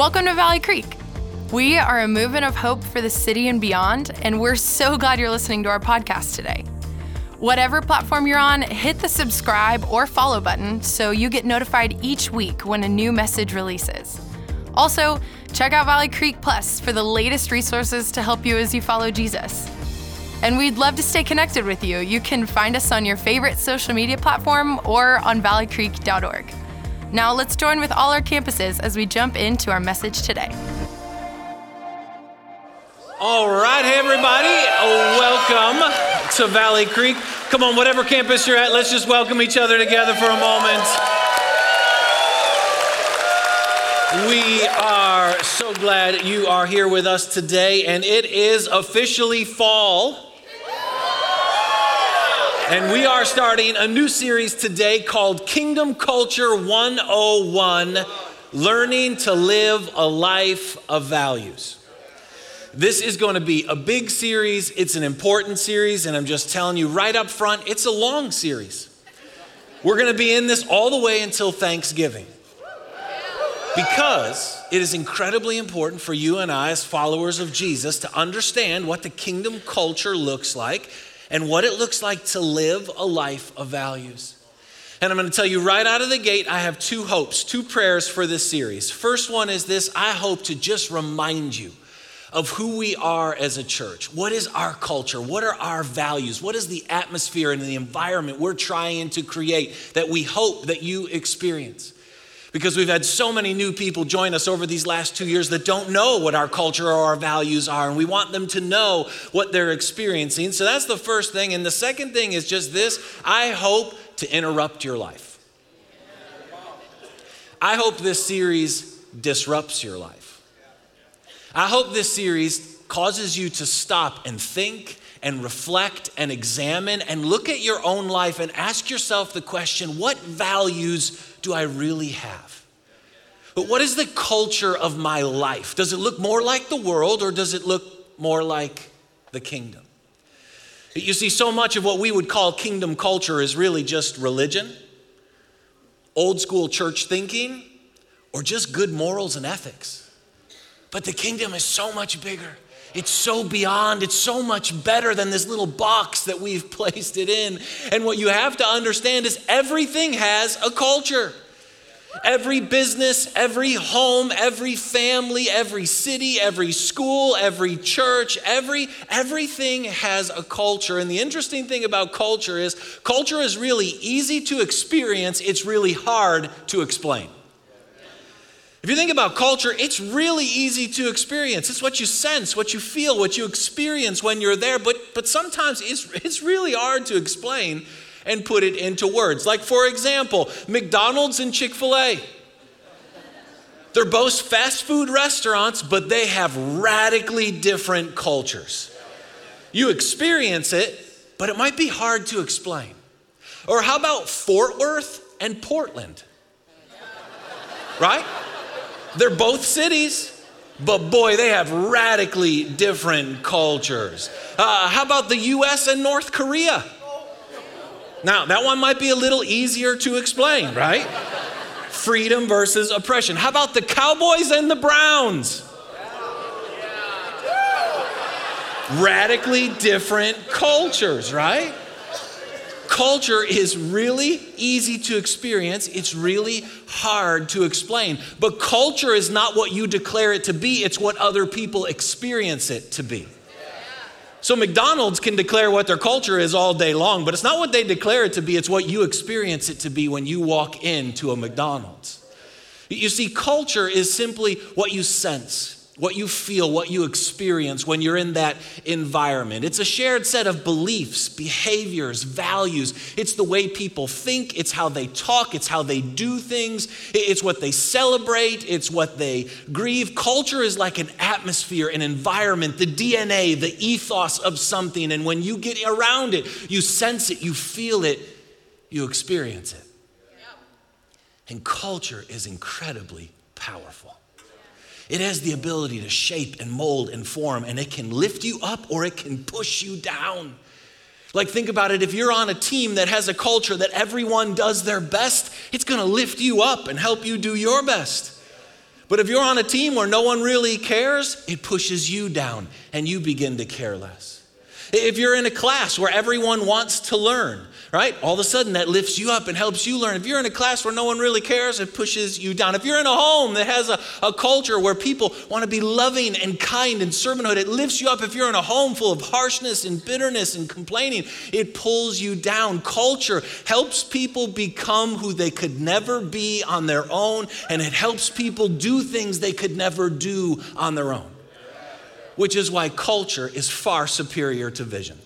Welcome to Valley Creek. We are a movement of hope for the city and beyond, and we're so glad you're listening to our podcast today. Whatever platform you're on, hit the subscribe or follow button so you get notified each week when a new message releases. Also, check out Valley Creek Plus for the latest resources to help you as you follow Jesus. And we'd love to stay connected with you. You can find us on your favorite social media platform or on valleycreek.org. Now let's join with all our campuses as we jump into our message today. All right, hey everybody, welcome to Valley Creek. Come on, whatever campus you're at, let's just welcome each other together for a moment. We are so glad you are here with us today, and it is officially fall. And we are starting a new series today called Kingdom Culture 101 Learning to Live a Life of Values. This is going to be a big series. It's an important series, and I'm just telling you right up front, it's a long series. We're going to be in this all the way until Thanksgiving. Because it is incredibly important for you and I, as followers of Jesus, to understand what the kingdom culture looks like and what it looks like to live a life of values. And I'm going to tell you right out of the gate, I have two hopes, two prayers for this series. First one is this I hope to just remind you of who we are as a church. What is our culture? What are our values? What is the atmosphere and the environment we're trying to create that we hope that you experience? Because we've had so many new people join us over these last two years that don't know what our culture or our values are, and we want them to know what they're experiencing. So that's the first thing. And the second thing is just this I hope to interrupt your life. I hope this series disrupts your life. I hope this series causes you to stop and think and reflect and examine and look at your own life and ask yourself the question what values do I really have? But what is the culture of my life? Does it look more like the world or does it look more like the kingdom? You see, so much of what we would call kingdom culture is really just religion, old school church thinking, or just good morals and ethics. But the kingdom is so much bigger. It's so beyond, it's so much better than this little box that we've placed it in. And what you have to understand is everything has a culture. Every business, every home, every family, every city, every school, every church, every everything has a culture. And the interesting thing about culture is culture is really easy to experience, it's really hard to explain. If you think about culture, it's really easy to experience. It's what you sense, what you feel, what you experience when you're there, but, but sometimes it's, it's really hard to explain and put it into words. Like, for example, McDonald's and Chick fil A. They're both fast food restaurants, but they have radically different cultures. You experience it, but it might be hard to explain. Or how about Fort Worth and Portland? Right? They're both cities, but boy, they have radically different cultures. Uh, how about the US and North Korea? Now, that one might be a little easier to explain, right? Freedom versus oppression. How about the Cowboys and the Browns? Radically different cultures, right? Culture is really easy to experience, it's really hard to explain. But culture is not what you declare it to be, it's what other people experience it to be. So McDonald's can declare what their culture is all day long, but it's not what they declare it to be, it's what you experience it to be when you walk into a McDonald's. You see, culture is simply what you sense what you feel, what you experience when you're in that environment. It's a shared set of beliefs, behaviors, values. It's the way people think, it's how they talk, it's how they do things, it's what they celebrate, it's what they grieve. Culture is like an atmosphere, an environment, the DNA, the ethos of something. And when you get around it, you sense it, you feel it, you experience it. And culture is incredibly powerful. It has the ability to shape and mold and form, and it can lift you up or it can push you down. Like, think about it if you're on a team that has a culture that everyone does their best, it's gonna lift you up and help you do your best. But if you're on a team where no one really cares, it pushes you down and you begin to care less. If you're in a class where everyone wants to learn, right? All of a sudden that lifts you up and helps you learn. If you're in a class where no one really cares, it pushes you down. If you're in a home that has a, a culture where people want to be loving and kind and servanthood, it lifts you up. If you're in a home full of harshness and bitterness and complaining, it pulls you down. Culture helps people become who they could never be on their own, and it helps people do things they could never do on their own. Which is why culture is far superior to vision.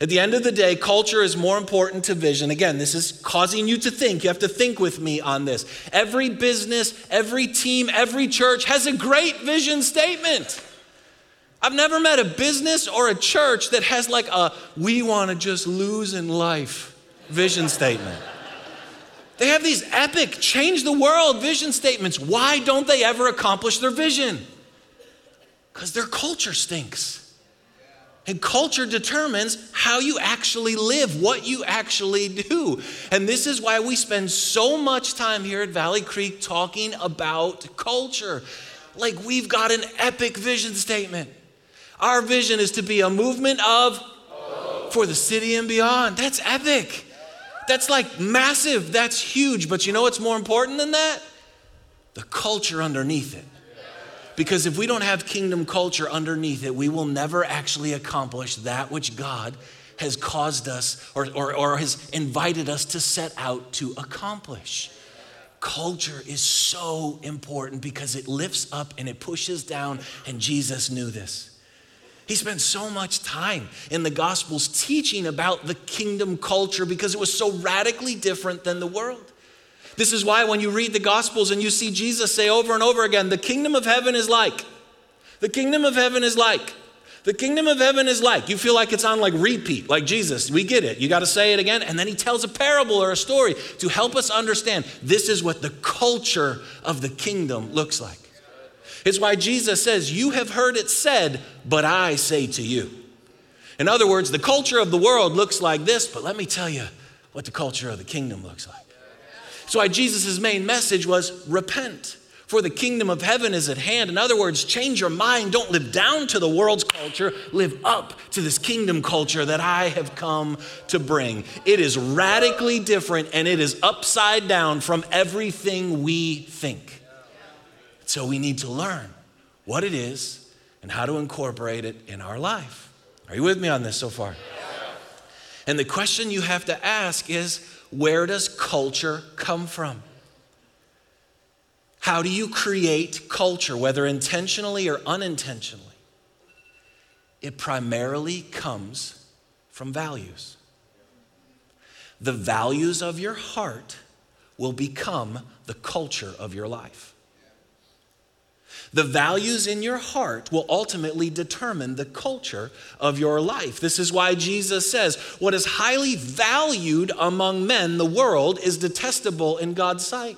At the end of the day, culture is more important to vision. Again, this is causing you to think. You have to think with me on this. Every business, every team, every church has a great vision statement. I've never met a business or a church that has like a we want to just lose in life vision statement. They have these epic, change the world vision statements. Why don't they ever accomplish their vision? Because their culture stinks. And culture determines how you actually live, what you actually do. And this is why we spend so much time here at Valley Creek talking about culture. Like we've got an epic vision statement. Our vision is to be a movement of for the city and beyond. That's epic. That's like massive. That's huge. But you know what's more important than that? The culture underneath it. Because if we don't have kingdom culture underneath it, we will never actually accomplish that which God has caused us or, or, or has invited us to set out to accomplish. Culture is so important because it lifts up and it pushes down, and Jesus knew this. He spent so much time in the Gospels teaching about the kingdom culture because it was so radically different than the world. This is why when you read the Gospels and you see Jesus say over and over again, the kingdom of heaven is like, the kingdom of heaven is like, the kingdom of heaven is like. You feel like it's on like repeat, like Jesus. We get it. You got to say it again. And then he tells a parable or a story to help us understand this is what the culture of the kingdom looks like. It's why Jesus says, You have heard it said, but I say to you. In other words, the culture of the world looks like this, but let me tell you what the culture of the kingdom looks like. So, why Jesus' main message was repent, for the kingdom of heaven is at hand. In other words, change your mind. Don't live down to the world's culture, live up to this kingdom culture that I have come to bring. It is radically different and it is upside down from everything we think. So, we need to learn what it is and how to incorporate it in our life. Are you with me on this so far? And the question you have to ask is, where does culture come from? How do you create culture, whether intentionally or unintentionally? It primarily comes from values. The values of your heart will become the culture of your life. The values in your heart will ultimately determine the culture of your life. This is why Jesus says, What is highly valued among men, the world, is detestable in God's sight.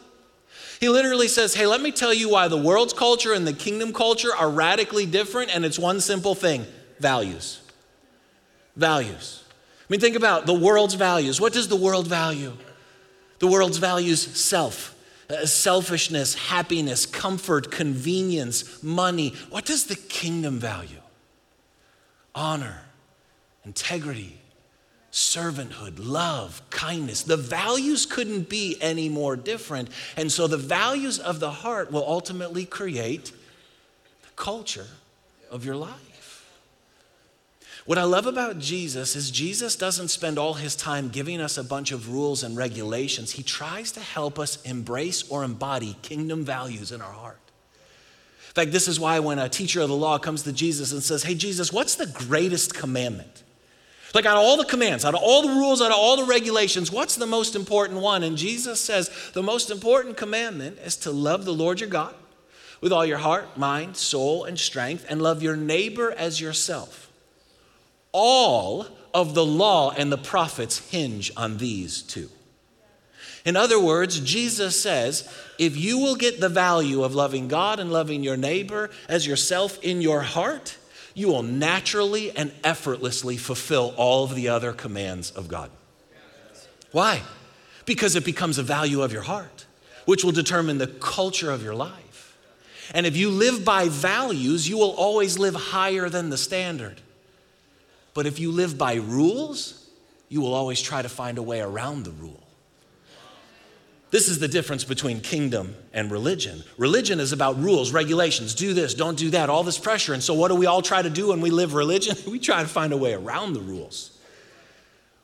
He literally says, Hey, let me tell you why the world's culture and the kingdom culture are radically different, and it's one simple thing values. Values. I mean, think about the world's values. What does the world value? The world's values self Uh, selfishness, happiness, comfort, convenience, money. What does the kingdom value? Honor, integrity, servanthood, love, kindness. The values couldn't be any more different. And so the values of the heart will ultimately create the culture of your life. What I love about Jesus is Jesus doesn't spend all his time giving us a bunch of rules and regulations. He tries to help us embrace or embody kingdom values in our heart. In fact, this is why when a teacher of the law comes to Jesus and says, Hey, Jesus, what's the greatest commandment? Like, out of all the commands, out of all the rules, out of all the regulations, what's the most important one? And Jesus says, The most important commandment is to love the Lord your God with all your heart, mind, soul, and strength, and love your neighbor as yourself all of the law and the prophets hinge on these two. In other words, Jesus says, if you will get the value of loving God and loving your neighbor as yourself in your heart, you will naturally and effortlessly fulfill all of the other commands of God. Why? Because it becomes a value of your heart, which will determine the culture of your life. And if you live by values, you will always live higher than the standard. But if you live by rules, you will always try to find a way around the rule. This is the difference between kingdom and religion. Religion is about rules, regulations, do this, don't do that, all this pressure. And so, what do we all try to do when we live religion? We try to find a way around the rules.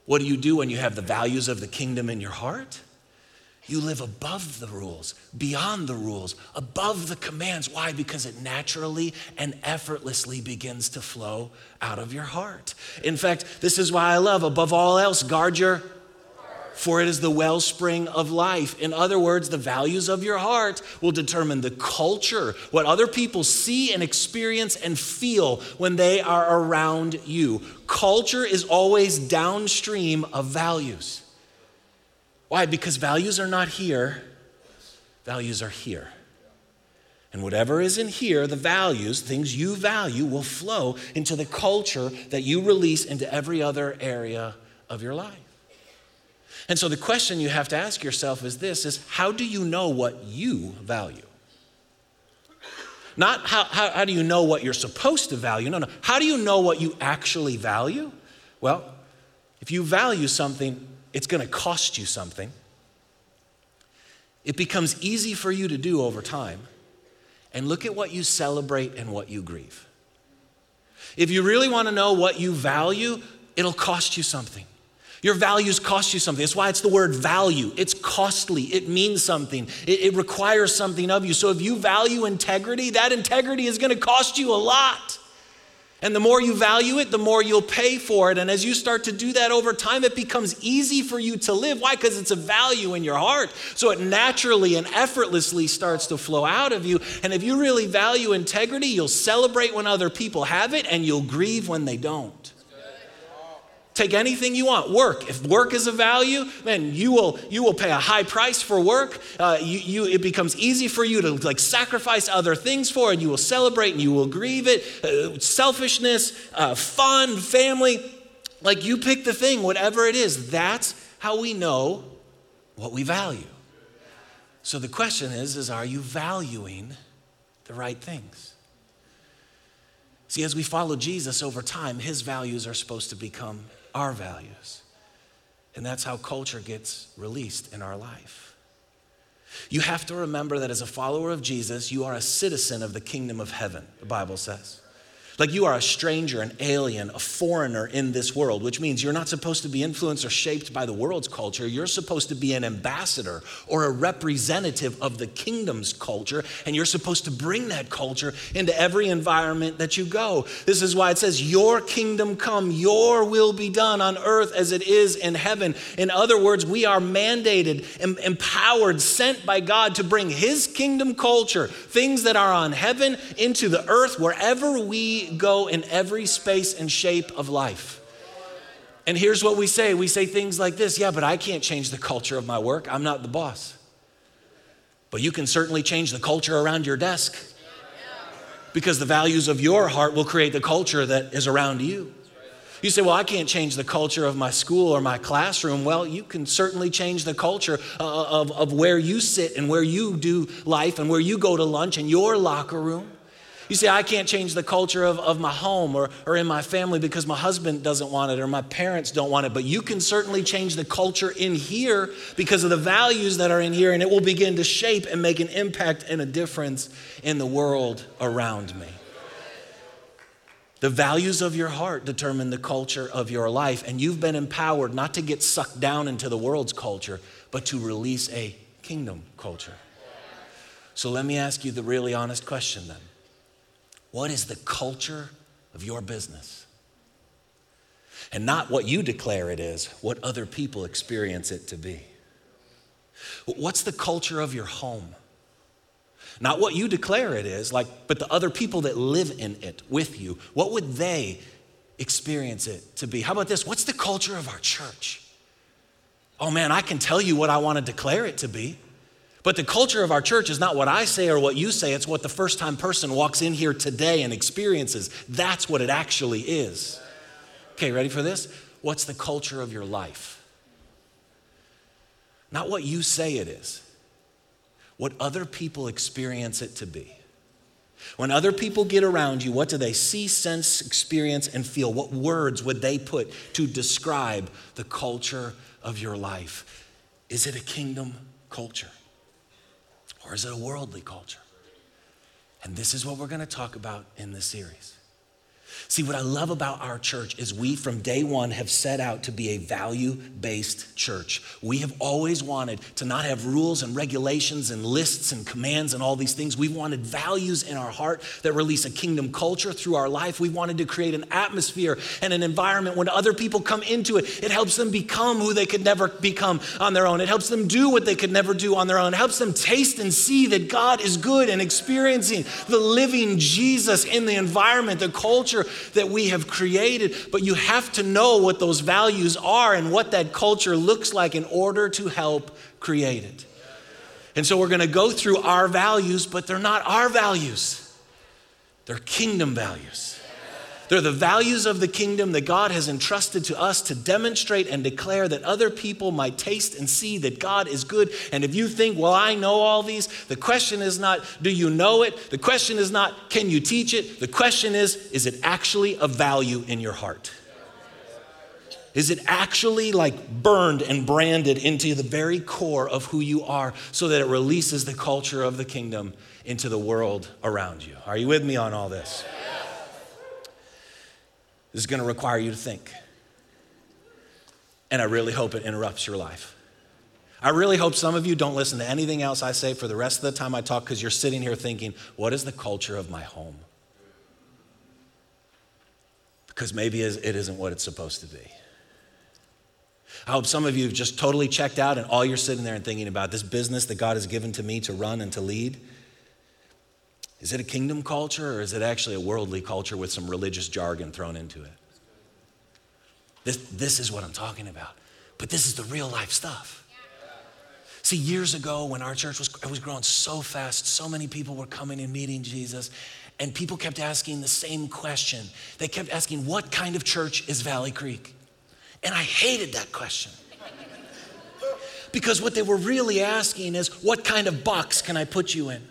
What do you do when you have the values of the kingdom in your heart? You live above the rules, beyond the rules, above the commands. Why? Because it naturally and effortlessly begins to flow out of your heart. In fact, this is why I love, above all else, guard your for it is the wellspring of life. In other words, the values of your heart will determine the culture, what other people see and experience and feel when they are around you. Culture is always downstream of values. Why? Because values are not here, values are here. And whatever is in here, the values, things you value, will flow into the culture that you release into every other area of your life. And so the question you have to ask yourself is this is how do you know what you value? Not how, how, how do you know what you're supposed to value? No, no. How do you know what you actually value? Well, if you value something, it's going to cost you something. It becomes easy for you to do over time. And look at what you celebrate and what you grieve. If you really want to know what you value, it'll cost you something. Your values cost you something. That's why it's the word value. It's costly, it means something, it, it requires something of you. So if you value integrity, that integrity is going to cost you a lot. And the more you value it, the more you'll pay for it. And as you start to do that over time, it becomes easy for you to live. Why? Because it's a value in your heart. So it naturally and effortlessly starts to flow out of you. And if you really value integrity, you'll celebrate when other people have it and you'll grieve when they don't. Take anything you want. Work. If work is a value, then you will you will pay a high price for work. Uh, you, you, it becomes easy for you to like sacrifice other things for it. You will celebrate and you will grieve it. Uh, selfishness, uh, fun, family. Like you pick the thing, whatever it is. That's how we know what we value. So the question is: Is are you valuing the right things? See, as we follow Jesus over time, his values are supposed to become our values. And that's how culture gets released in our life. You have to remember that as a follower of Jesus, you are a citizen of the kingdom of heaven, the Bible says. Like you are a stranger, an alien, a foreigner in this world, which means you're not supposed to be influenced or shaped by the world's culture. You're supposed to be an ambassador or a representative of the kingdom's culture, and you're supposed to bring that culture into every environment that you go. This is why it says, Your kingdom come, your will be done on earth as it is in heaven. In other words, we are mandated, empowered, sent by God to bring His kingdom culture, things that are on heaven, into the earth wherever we go in every space and shape of life. And here's what we say we say things like this Yeah, but I can't change the culture of my work. I'm not the boss. But you can certainly change the culture around your desk because the values of your heart will create the culture that is around you. You say, Well, I can't change the culture of my school or my classroom. Well, you can certainly change the culture uh, of, of where you sit and where you do life and where you go to lunch and your locker room. You say, I can't change the culture of, of my home or, or in my family because my husband doesn't want it or my parents don't want it, but you can certainly change the culture in here because of the values that are in here, and it will begin to shape and make an impact and a difference in the world around me. The values of your heart determine the culture of your life, and you've been empowered not to get sucked down into the world's culture, but to release a kingdom culture. So let me ask you the really honest question then what is the culture of your business? And not what you declare it is, what other people experience it to be. What's the culture of your home? Not what you declare it is, like, but the other people that live in it with you. What would they experience it to be? How about this? What's the culture of our church? Oh man, I can tell you what I want to declare it to be. But the culture of our church is not what I say or what you say, it's what the first time person walks in here today and experiences. That's what it actually is. Okay, ready for this? What's the culture of your life? Not what you say it is, what other people experience it to be. When other people get around you, what do they see, sense, experience, and feel? What words would they put to describe the culture of your life? Is it a kingdom culture? Or is it a worldly culture? And this is what we're going to talk about in this series. See, what I love about our church is we from day one have set out to be a value based church. We have always wanted to not have rules and regulations and lists and commands and all these things. We wanted values in our heart that release a kingdom culture through our life. We wanted to create an atmosphere and an environment when other people come into it, it helps them become who they could never become on their own. It helps them do what they could never do on their own. It helps them taste and see that God is good and experiencing the living Jesus in the environment, the culture that we have created, but you have to know what those values are and what that culture looks like in order to help create it. And so we're going to go through our values, but they're not our values, they're kingdom values. They're the values of the kingdom that God has entrusted to us to demonstrate and declare that other people might taste and see that God is good. And if you think, well, I know all these, the question is not, do you know it? The question is not, can you teach it? The question is, is it actually a value in your heart? Is it actually like burned and branded into the very core of who you are so that it releases the culture of the kingdom into the world around you? Are you with me on all this? This is going to require you to think. And I really hope it interrupts your life. I really hope some of you don't listen to anything else I say for the rest of the time I talk because you're sitting here thinking, what is the culture of my home? Because maybe it isn't what it's supposed to be. I hope some of you have just totally checked out and all you're sitting there and thinking about this business that God has given to me to run and to lead is it a kingdom culture or is it actually a worldly culture with some religious jargon thrown into it? This, this is what I'm talking about. But this is the real life stuff. See, years ago when our church was, it was growing so fast, so many people were coming and meeting Jesus, and people kept asking the same question. They kept asking, What kind of church is Valley Creek? And I hated that question. Because what they were really asking is, What kind of box can I put you in?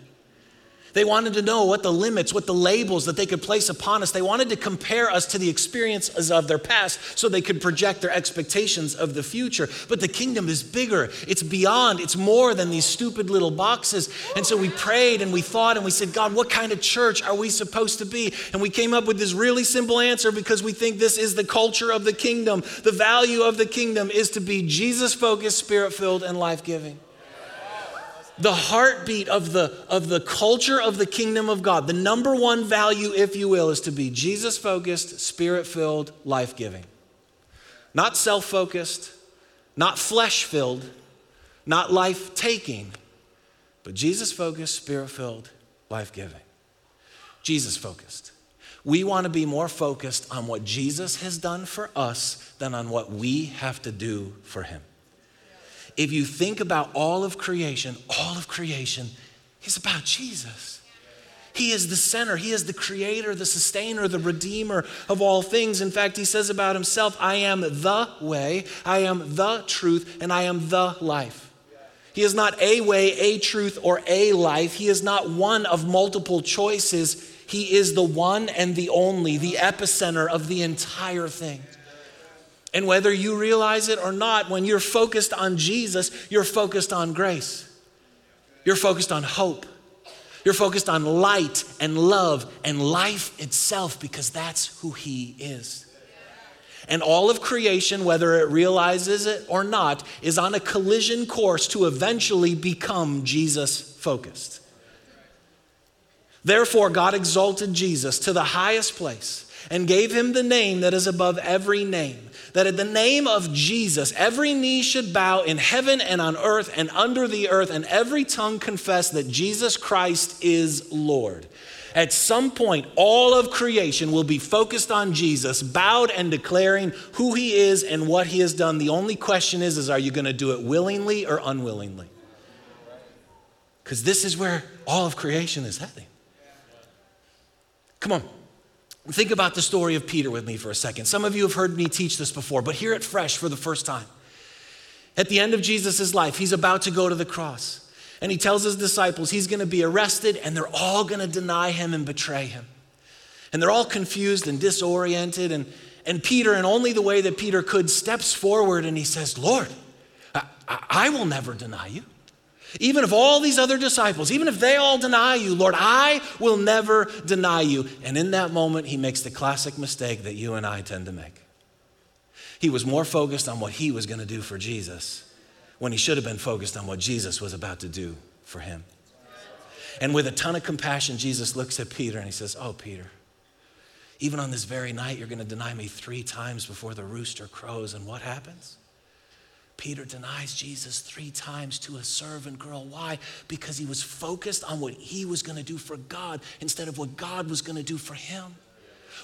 They wanted to know what the limits, what the labels that they could place upon us. They wanted to compare us to the experiences of their past so they could project their expectations of the future. But the kingdom is bigger, it's beyond, it's more than these stupid little boxes. And so we prayed and we thought and we said, God, what kind of church are we supposed to be? And we came up with this really simple answer because we think this is the culture of the kingdom. The value of the kingdom is to be Jesus focused, spirit filled, and life giving the heartbeat of the, of the culture of the kingdom of God, the number one value, if you will, is to be Jesus focused, spirit filled, life giving. Not self focused, not flesh filled, not life taking, but Jesus focused, spirit filled, life giving. Jesus focused. We want to be more focused on what Jesus has done for us than on what we have to do for him if you think about all of creation, all of creation is about Jesus. He is the center. He is the creator, the sustainer, the redeemer of all things. In fact, he says about himself, I am the way, I am the truth, and I am the life. He is not a way, a truth, or a life. He is not one of multiple choices. He is the one and the only, the epicenter of the entire thing. And whether you realize it or not, when you're focused on Jesus, you're focused on grace. You're focused on hope. You're focused on light and love and life itself because that's who He is. And all of creation, whether it realizes it or not, is on a collision course to eventually become Jesus focused. Therefore, God exalted Jesus to the highest place and gave him the name that is above every name that at the name of Jesus, every knee should bow in heaven and on earth and under the earth, and every tongue confess that Jesus Christ is Lord. At some point, all of creation will be focused on Jesus, bowed and declaring who he is and what he has done. The only question is, is are you going to do it willingly or unwillingly? Because this is where all of creation is heading. Come on. Think about the story of Peter with me for a second. Some of you have heard me teach this before, but hear it fresh for the first time. At the end of Jesus' life, he's about to go to the cross. And he tells his disciples he's going to be arrested and they're all going to deny him and betray him. And they're all confused and disoriented. And, and Peter, in only the way that Peter could, steps forward and he says, Lord, I, I will never deny you. Even if all these other disciples, even if they all deny you, Lord, I will never deny you. And in that moment, he makes the classic mistake that you and I tend to make. He was more focused on what he was going to do for Jesus when he should have been focused on what Jesus was about to do for him. And with a ton of compassion, Jesus looks at Peter and he says, Oh, Peter, even on this very night, you're going to deny me three times before the rooster crows. And what happens? Peter denies Jesus three times to a servant girl. Why? Because he was focused on what he was going to do for God instead of what God was going to do for him.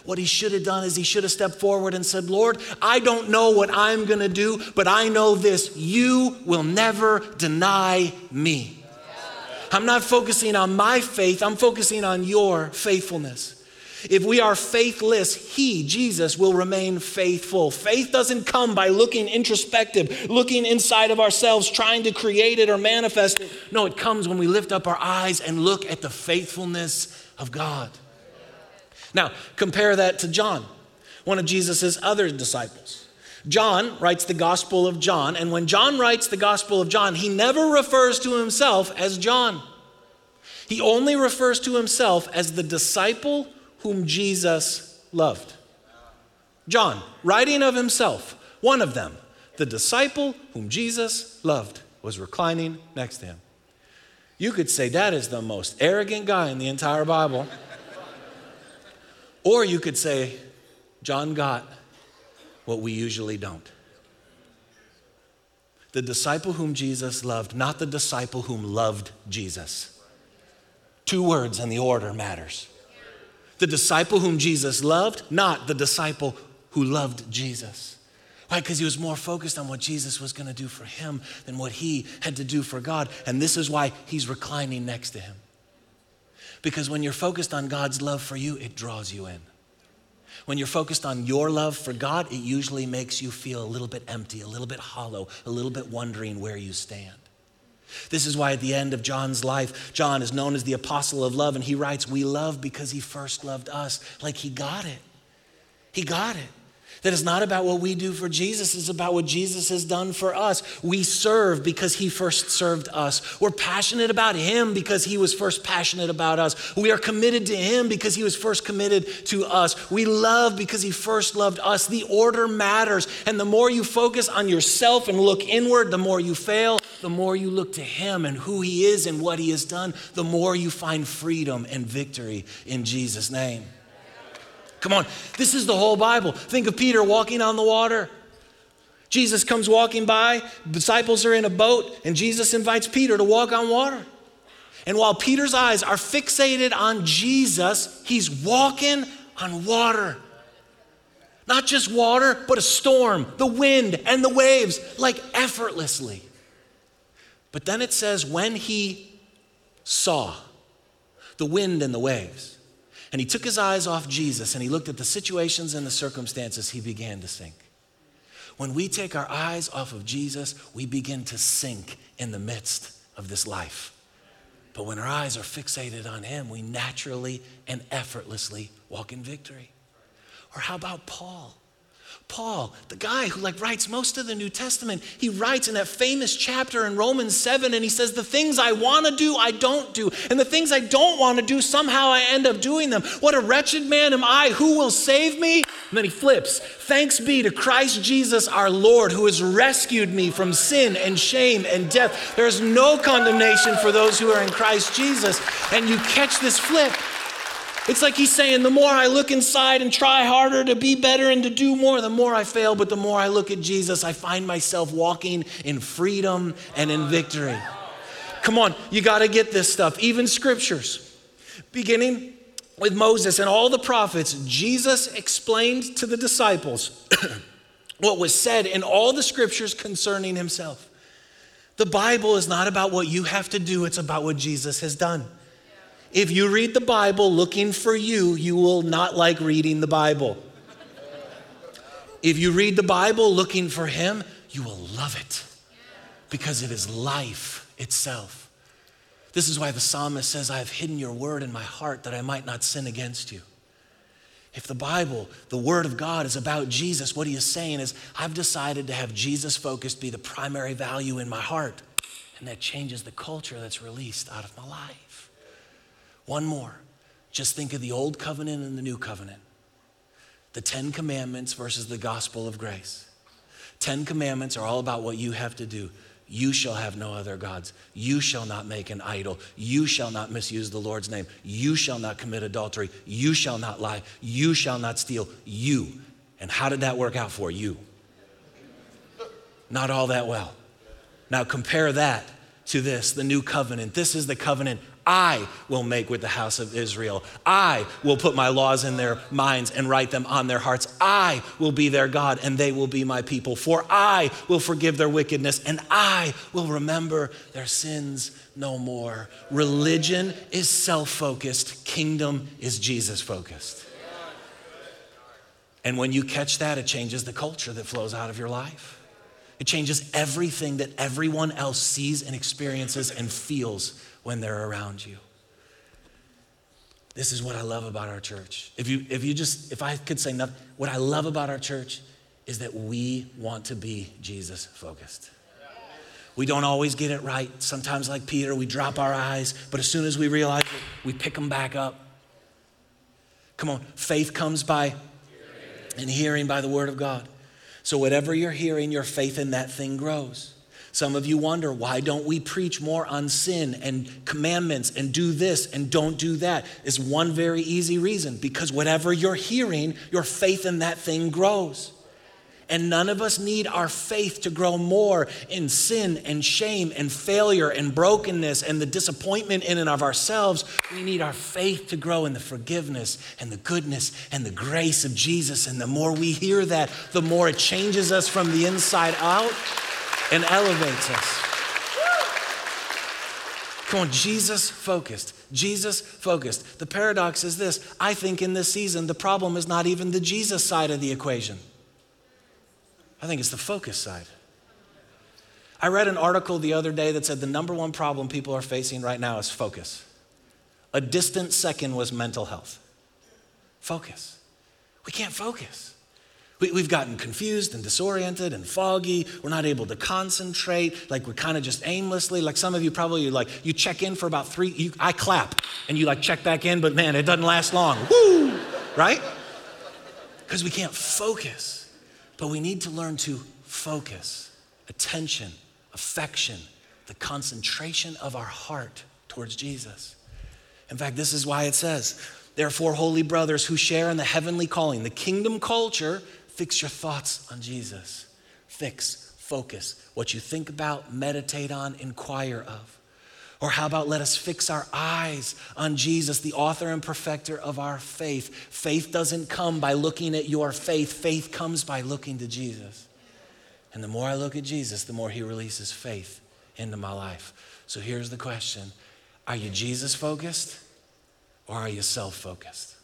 What he should have done is he should have stepped forward and said, Lord, I don't know what I'm going to do, but I know this you will never deny me. I'm not focusing on my faith, I'm focusing on your faithfulness. If we are faithless, He, Jesus, will remain faithful. Faith doesn't come by looking introspective, looking inside of ourselves, trying to create it or manifest it. No, it comes when we lift up our eyes and look at the faithfulness of God. Now, compare that to John, one of Jesus' other disciples. John writes the Gospel of John, and when John writes the Gospel of John, he never refers to himself as John. He only refers to himself as the disciple whom Jesus loved. John, writing of himself, one of them, the disciple whom Jesus loved, was reclining next to him. You could say that is the most arrogant guy in the entire Bible. or you could say, John got what we usually don't. The disciple whom Jesus loved, not the disciple whom loved Jesus. Two words and the order matters. The disciple whom Jesus loved, not the disciple who loved Jesus. Why? Because he was more focused on what Jesus was going to do for him than what he had to do for God. And this is why he's reclining next to him. Because when you're focused on God's love for you, it draws you in. When you're focused on your love for God, it usually makes you feel a little bit empty, a little bit hollow, a little bit wondering where you stand. This is why at the end of John's life, John is known as the apostle of love, and he writes, We love because he first loved us. Like he got it. He got it. That is not about what we do for Jesus, it's about what Jesus has done for us. We serve because he first served us. We're passionate about him because he was first passionate about us. We are committed to him because he was first committed to us. We love because he first loved us. The order matters. And the more you focus on yourself and look inward, the more you fail. The more you look to him and who he is and what he has done, the more you find freedom and victory in Jesus' name. Come on, this is the whole Bible. Think of Peter walking on the water. Jesus comes walking by, disciples are in a boat, and Jesus invites Peter to walk on water. And while Peter's eyes are fixated on Jesus, he's walking on water. Not just water, but a storm, the wind, and the waves, like effortlessly. But then it says, when he saw the wind and the waves, and he took his eyes off Jesus and he looked at the situations and the circumstances, he began to sink. When we take our eyes off of Jesus, we begin to sink in the midst of this life. But when our eyes are fixated on him, we naturally and effortlessly walk in victory. Or how about Paul? Paul, the guy who like writes most of the New Testament, he writes in that famous chapter in Romans 7 and he says the things I want to do I don't do and the things I don't want to do somehow I end up doing them. What a wretched man am I, who will save me? And then he flips. Thanks be to Christ Jesus our Lord who has rescued me from sin and shame and death. There is no condemnation for those who are in Christ Jesus. And you catch this flip it's like he's saying, the more I look inside and try harder to be better and to do more, the more I fail. But the more I look at Jesus, I find myself walking in freedom and in victory. Come on, you got to get this stuff. Even scriptures, beginning with Moses and all the prophets, Jesus explained to the disciples what was said in all the scriptures concerning himself. The Bible is not about what you have to do, it's about what Jesus has done. If you read the Bible looking for you, you will not like reading the Bible. If you read the Bible looking for Him, you will love it because it is life itself. This is why the psalmist says, I have hidden your word in my heart that I might not sin against you. If the Bible, the Word of God, is about Jesus, what he is saying is, I've decided to have Jesus focused be the primary value in my heart. And that changes the culture that's released out of my life. One more. Just think of the Old Covenant and the New Covenant the Ten Commandments versus the gospel of grace. Ten Commandments are all about what you have to do. You shall have no other gods. You shall not make an idol. You shall not misuse the Lord's name. You shall not commit adultery. You shall not lie. You shall not steal. You. And how did that work out for you? Not all that well. Now compare that to this, the new covenant. This is the covenant I will make with the house of Israel. I will put my laws in their minds and write them on their hearts. I will be their God and they will be my people. For I will forgive their wickedness and I will remember their sins no more. Religion is self focused, kingdom is Jesus focused. And when you catch that, it changes the culture that flows out of your life. It changes everything that everyone else sees and experiences and feels when they're around you. This is what I love about our church. If you, if you just, if I could say nothing, what I love about our church is that we want to be Jesus focused. We don't always get it right. Sometimes, like Peter, we drop our eyes, but as soon as we realize it, we pick them back up. Come on, faith comes by and hearing by the word of God. So, whatever you're hearing, your faith in that thing grows. Some of you wonder, why don't we preach more on sin and commandments and do this and don't do that? Is one very easy reason because whatever you're hearing, your faith in that thing grows. And none of us need our faith to grow more in sin and shame and failure and brokenness and the disappointment in and of ourselves. We need our faith to grow in the forgiveness and the goodness and the grace of Jesus. And the more we hear that, the more it changes us from the inside out and elevates us. Come on, Jesus focused. Jesus focused. The paradox is this I think in this season, the problem is not even the Jesus side of the equation, I think it's the focus side. I read an article the other day that said the number one problem people are facing right now is focus. A distant second was mental health. Focus. We can't focus. We, have gotten confused and disoriented and foggy. We're not able to concentrate. Like we're kind of just aimlessly. Like some of you probably like you check in for about three. You, I clap and you like check back in, but man, it doesn't last long. Woo! Right? Because we can't focus. But we need to learn to focus, attention, affection, the concentration of our heart towards Jesus. In fact, this is why it says, Therefore, holy brothers who share in the heavenly calling, the kingdom culture Fix your thoughts on Jesus. Fix, focus. What you think about, meditate on, inquire of. Or how about let us fix our eyes on Jesus, the author and perfecter of our faith? Faith doesn't come by looking at your faith, faith comes by looking to Jesus. And the more I look at Jesus, the more he releases faith into my life. So here's the question Are you Jesus focused or are you self focused?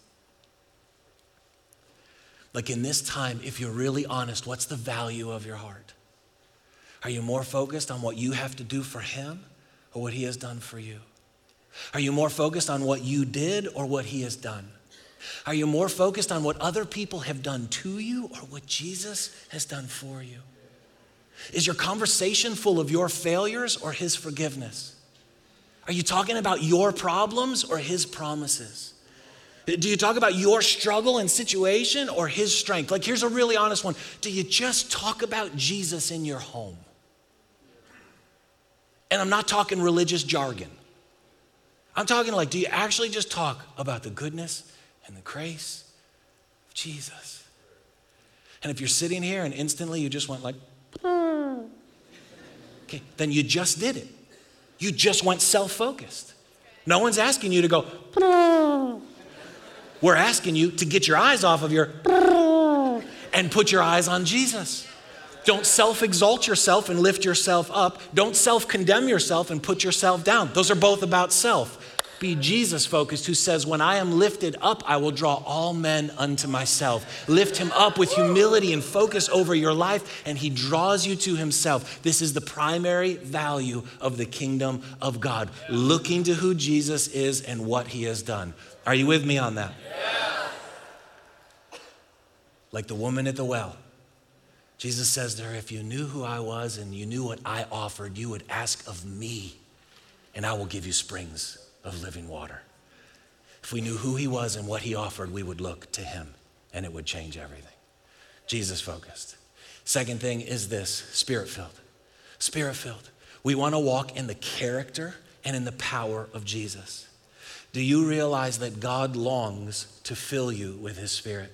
Like in this time, if you're really honest, what's the value of your heart? Are you more focused on what you have to do for Him or what He has done for you? Are you more focused on what you did or what He has done? Are you more focused on what other people have done to you or what Jesus has done for you? Is your conversation full of your failures or His forgiveness? Are you talking about your problems or His promises? Do you talk about your struggle and situation or his strength? Like, here's a really honest one. Do you just talk about Jesus in your home? And I'm not talking religious jargon. I'm talking like, do you actually just talk about the goodness and the grace of Jesus? And if you're sitting here and instantly you just went like, okay, then you just did it. You just went self focused. No one's asking you to go, we're asking you to get your eyes off of your and put your eyes on Jesus. Don't self exalt yourself and lift yourself up. Don't self condemn yourself and put yourself down. Those are both about self. be Jesus focused, who says, When I am lifted up, I will draw all men unto myself. Lift him up with humility and focus over your life, and he draws you to himself. This is the primary value of the kingdom of God, looking to who Jesus is and what he has done. Are you with me on that? Yes. Like the woman at the well. Jesus says to her, If you knew who I was and you knew what I offered, you would ask of me, and I will give you springs of living water. If we knew who he was and what he offered, we would look to him, and it would change everything. Jesus focused. Second thing is this spirit filled. Spirit filled. We want to walk in the character and in the power of Jesus. Do you realize that God longs to fill you with his spirit?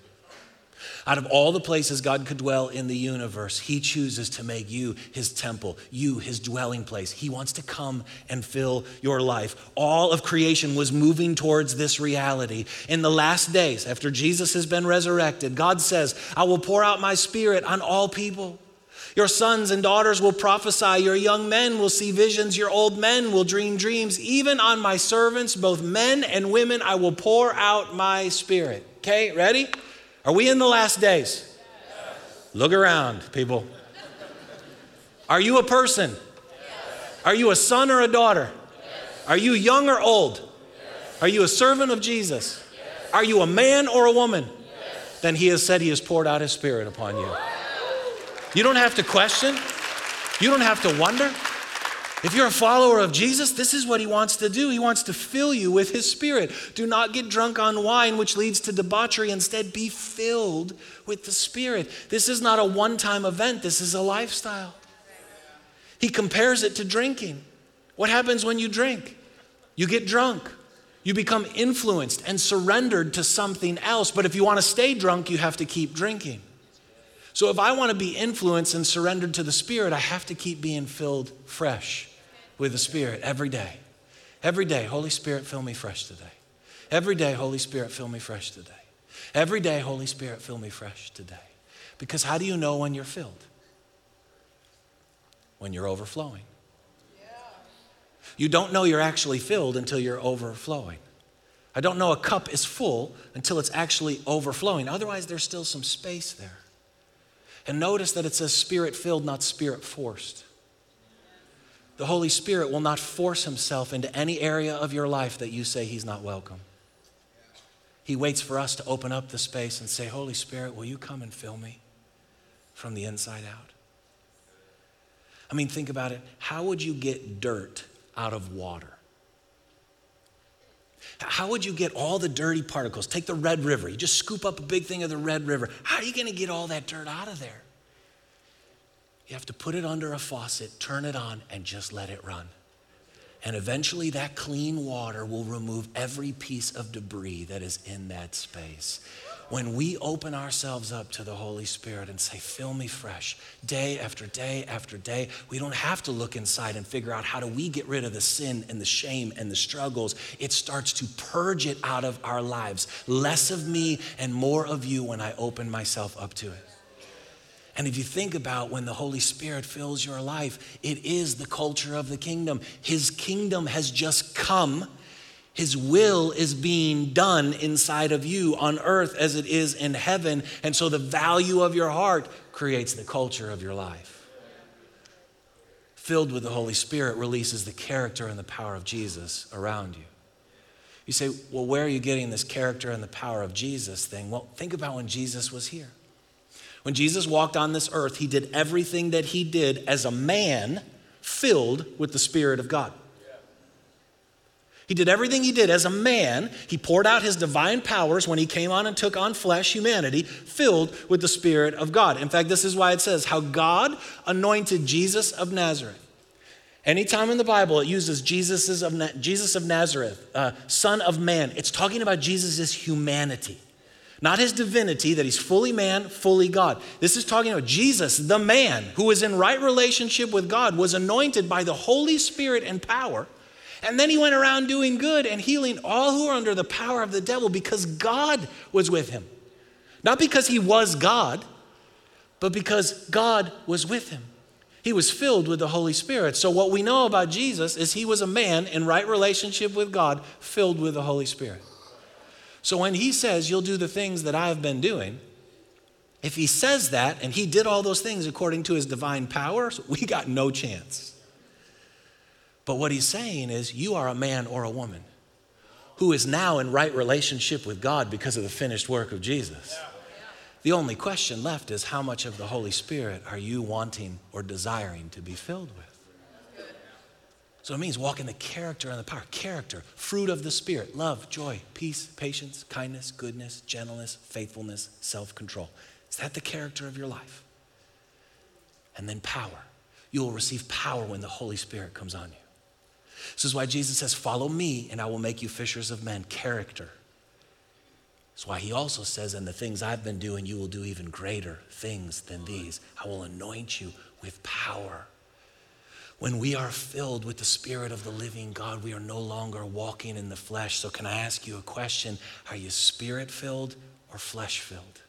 Out of all the places God could dwell in the universe, He chooses to make you His temple, you His dwelling place. He wants to come and fill your life. All of creation was moving towards this reality. In the last days, after Jesus has been resurrected, God says, I will pour out my spirit on all people. Your sons and daughters will prophesy. Your young men will see visions. Your old men will dream dreams. Even on my servants, both men and women, I will pour out my spirit. Okay, ready? Are we in the last days? Yes. Look around, people. Are you a person? Yes. Are you a son or a daughter? Yes. Are you young or old? Are you a servant of Jesus? Are you a man or a woman? Then he has said he has poured out his spirit upon you. You don't have to question. You don't have to wonder. If you're a follower of Jesus, this is what he wants to do. He wants to fill you with his spirit. Do not get drunk on wine, which leads to debauchery. Instead, be filled with the spirit. This is not a one time event, this is a lifestyle. He compares it to drinking. What happens when you drink? You get drunk. You become influenced and surrendered to something else. But if you want to stay drunk, you have to keep drinking. So if I want to be influenced and surrendered to the Spirit, I have to keep being filled fresh with the Spirit every day. Every day, Holy Spirit, fill me fresh today. Every day, Holy Spirit, fill me fresh today. Every day, Holy Spirit, fill me fresh today. Because how do you know when you're filled? When you're overflowing. You don't know you're actually filled until you're overflowing. I don't know a cup is full until it's actually overflowing. Otherwise, there's still some space there. And notice that it says spirit filled, not spirit forced. The Holy Spirit will not force himself into any area of your life that you say he's not welcome. He waits for us to open up the space and say, Holy Spirit, will you come and fill me from the inside out? I mean, think about it. How would you get dirt out of water? How would you get all the dirty particles? Take the Red River. You just scoop up a big thing of the Red River. How are you going to get all that dirt out of there? You have to put it under a faucet, turn it on, and just let it run. And eventually, that clean water will remove every piece of debris that is in that space when we open ourselves up to the Holy Spirit and say, Fill me fresh, day after day after day, we don't have to look inside and figure out how do we get rid of the sin and the shame and the struggles. It starts to purge it out of our lives. Less of me and more of you when I open myself up to it. And if you think about when the Holy Spirit fills your life, it is the culture of the kingdom. His kingdom has just come his will is being done inside of you on earth as it is in heaven. And so the value of your heart creates the culture of your life. Filled with the Holy Spirit releases the character and the power of Jesus around you. You say, well, where are you getting this character and the power of Jesus thing? Well, think about when Jesus was here. When Jesus walked on this earth, he did everything that he did as a man filled with the Spirit of God. He did everything he did as a man. He poured out his divine powers when he came on and took on flesh, humanity, filled with the Spirit of God. In fact, this is why it says how God anointed Jesus of Nazareth. Anytime in the Bible it uses Jesus of, Na- Jesus of Nazareth, uh, Son of Man, it's talking about Jesus' humanity, not his divinity, that he's fully man, fully God. This is talking about Jesus, the man who was in right relationship with God, was anointed by the Holy Spirit and power and then he went around doing good and healing all who were under the power of the devil because God was with him. Not because he was God, but because God was with him. He was filled with the Holy Spirit. So, what we know about Jesus is he was a man in right relationship with God, filled with the Holy Spirit. So, when he says, You'll do the things that I have been doing, if he says that and he did all those things according to his divine power, we got no chance. But what he's saying is, You are a man or a woman who is now in right relationship with God because of the finished work of Jesus. The only question left is how much of the Holy Spirit are you wanting or desiring to be filled with? So it means walk in the character and the power. Character, fruit of the Spirit, love, joy, peace, patience, kindness, goodness, gentleness, faithfulness, self control. Is that the character of your life? And then power. You will receive power when the Holy Spirit comes on you. This is why Jesus says, Follow me, and I will make you fishers of men. Character. That's why he also says, And the things I've been doing, you will do even greater things than these. I will anoint you with power. When we are filled with the Spirit of the living God, we are no longer walking in the flesh. So, can I ask you a question? Are you spirit filled or flesh filled?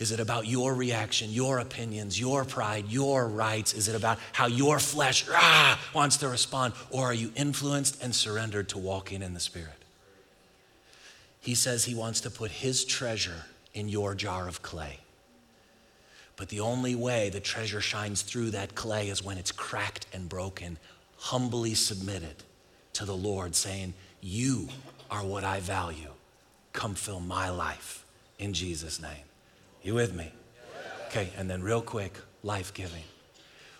Is it about your reaction, your opinions, your pride, your rights? Is it about how your flesh ah, wants to respond? Or are you influenced and surrendered to walking in the Spirit? He says he wants to put his treasure in your jar of clay. But the only way the treasure shines through that clay is when it's cracked and broken, humbly submitted to the Lord, saying, You are what I value. Come fill my life in Jesus' name. You with me? Okay, and then real quick life giving.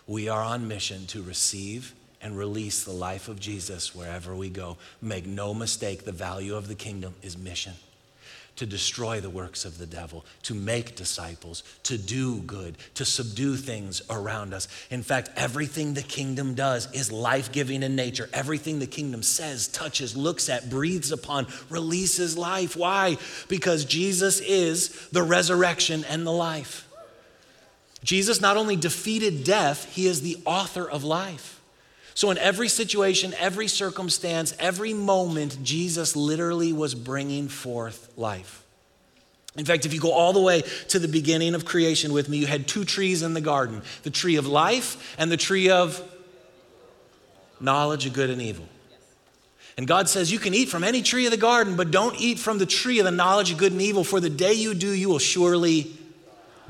We are on mission to receive and release the life of Jesus wherever we go. Make no mistake, the value of the kingdom is mission to destroy the works of the devil, to make disciples, to do good, to subdue things around us. In fact, everything the kingdom does is life giving in nature. Everything the kingdom says, touches, looks at, breathes upon, releases life. Why? Because Jesus is the resurrection and the life. Jesus not only defeated death, he is the author of life. So, in every situation, every circumstance, every moment, Jesus literally was bringing forth life. In fact, if you go all the way to the beginning of creation with me, you had two trees in the garden the tree of life and the tree of knowledge of good and evil. And God says, You can eat from any tree of the garden, but don't eat from the tree of the knowledge of good and evil, for the day you do, you will surely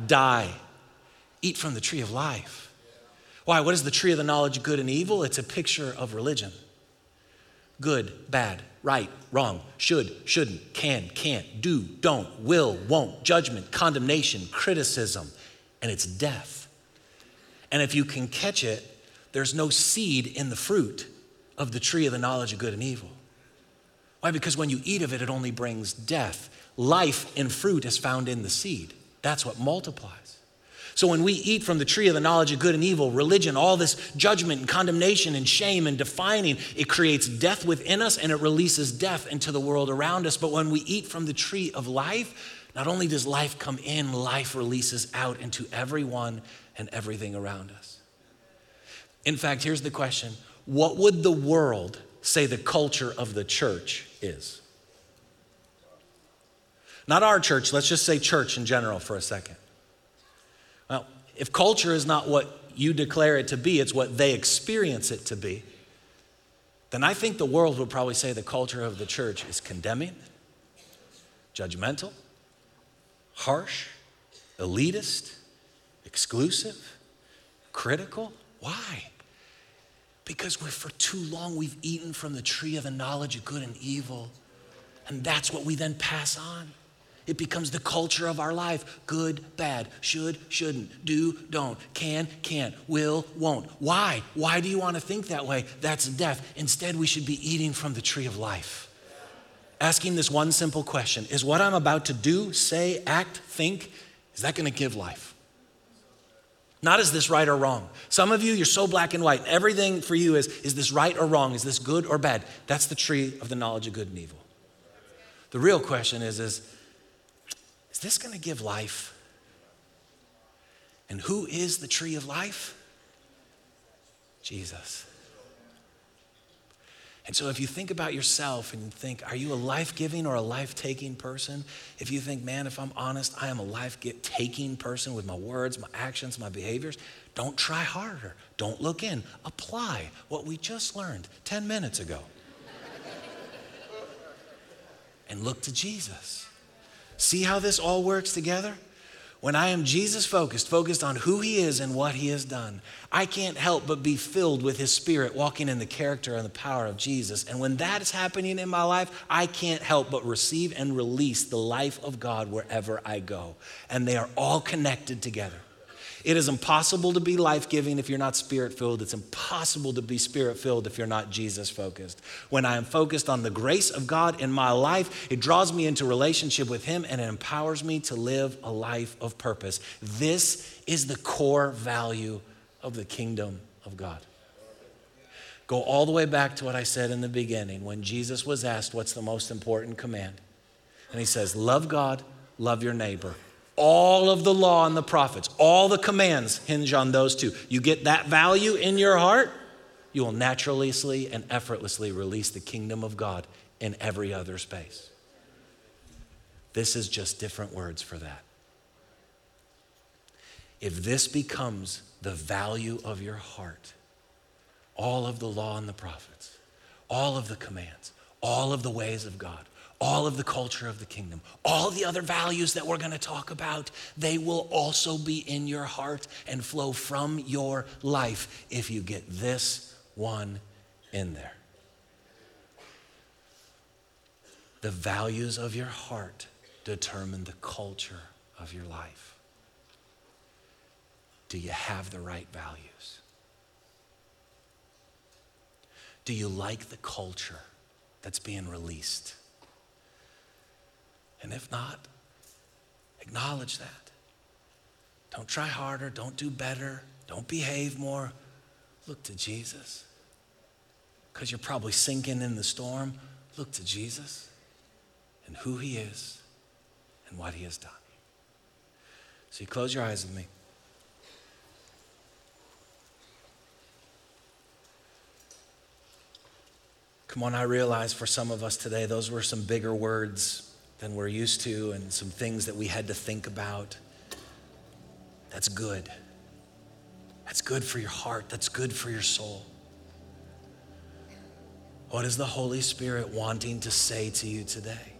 die. Eat from the tree of life. Why? What is the tree of the knowledge of good and evil? It's a picture of religion good, bad, right, wrong, should, shouldn't, can, can't, do, don't, will, won't, judgment, condemnation, criticism, and it's death. And if you can catch it, there's no seed in the fruit of the tree of the knowledge of good and evil. Why? Because when you eat of it, it only brings death. Life in fruit is found in the seed. That's what multiplies. So when we eat from the tree of the knowledge of good and evil, religion, all this judgment and condemnation and shame and defining, it creates death within us and it releases death into the world around us. But when we eat from the tree of life, not only does life come in, life releases out into everyone and everything around us. In fact, here's the question What would the world say the culture of the church is? Not our church, let's just say church in general for a second. Well, if culture is not what you declare it to be, it's what they experience it to be, then I think the world would probably say the culture of the church is condemning, judgmental, harsh, elitist, exclusive, critical. Why? Because we for too long we've eaten from the tree of the knowledge of good and evil, and that's what we then pass on. It becomes the culture of our life good, bad, should, shouldn't, do, don't, can, can't, will, won't. Why? Why do you want to think that way? That's death. Instead, we should be eating from the tree of life. Asking this one simple question Is what I'm about to do, say, act, think, is that going to give life? Not is this right or wrong. Some of you, you're so black and white. Everything for you is is this right or wrong? Is this good or bad? That's the tree of the knowledge of good and evil. The real question is, is this going to give life? And who is the tree of life? Jesus. And so, if you think about yourself and you think, are you a life giving or a life taking person? If you think, man, if I'm honest, I am a life taking person with my words, my actions, my behaviors, don't try harder. Don't look in. Apply what we just learned 10 minutes ago. and look to Jesus. See how this all works together? When I am Jesus focused, focused on who He is and what He has done, I can't help but be filled with His Spirit, walking in the character and the power of Jesus. And when that is happening in my life, I can't help but receive and release the life of God wherever I go. And they are all connected together. It is impossible to be life giving if you're not spirit filled. It's impossible to be spirit filled if you're not Jesus focused. When I am focused on the grace of God in my life, it draws me into relationship with Him and it empowers me to live a life of purpose. This is the core value of the kingdom of God. Go all the way back to what I said in the beginning when Jesus was asked, What's the most important command? And He says, Love God, love your neighbor all of the law and the prophets, all the commands hinge on those two. You get that value in your heart, you will naturally and effortlessly release the kingdom of God in every other space. This is just different words for that. If this becomes the value of your heart, all of the law and the prophets, all of the commands, all of the ways of God, all of the culture of the kingdom, all the other values that we're going to talk about, they will also be in your heart and flow from your life if you get this one in there. The values of your heart determine the culture of your life. Do you have the right values? Do you like the culture that's being released? And if not, acknowledge that. Don't try harder, don't do better, don't behave more. Look to Jesus. Because you're probably sinking in the storm. Look to Jesus and who he is and what he has done. So you close your eyes with me. Come on, I realize for some of us today, those were some bigger words than we're used to and some things that we had to think about. That's good. That's good for your heart. That's good for your soul. What is the Holy Spirit wanting to say to you today?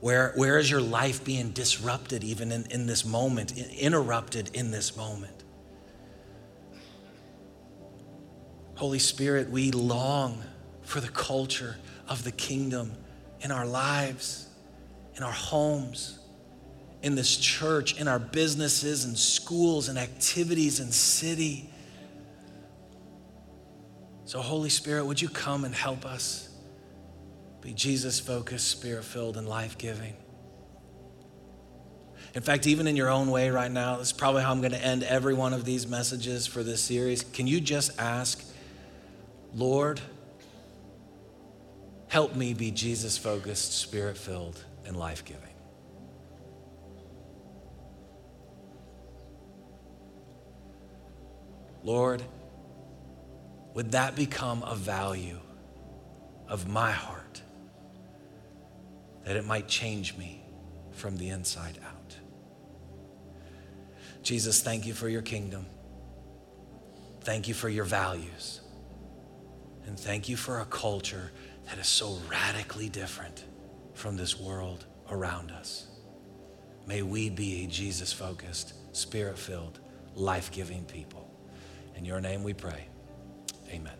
Where, where is your life being disrupted even in, in this moment, interrupted in this moment? Holy Spirit, we long for the culture of the kingdom in our lives, in our homes, in this church, in our businesses and schools and activities and city. So, Holy Spirit, would you come and help us be Jesus focused, spirit filled, and life giving? In fact, even in your own way right now, this is probably how I'm going to end every one of these messages for this series. Can you just ask, Lord, Help me be Jesus focused, spirit filled, and life giving. Lord, would that become a value of my heart that it might change me from the inside out? Jesus, thank you for your kingdom. Thank you for your values. And thank you for a culture that is so radically different from this world around us. May we be a Jesus focused, spirit filled, life giving people. In your name we pray. Amen.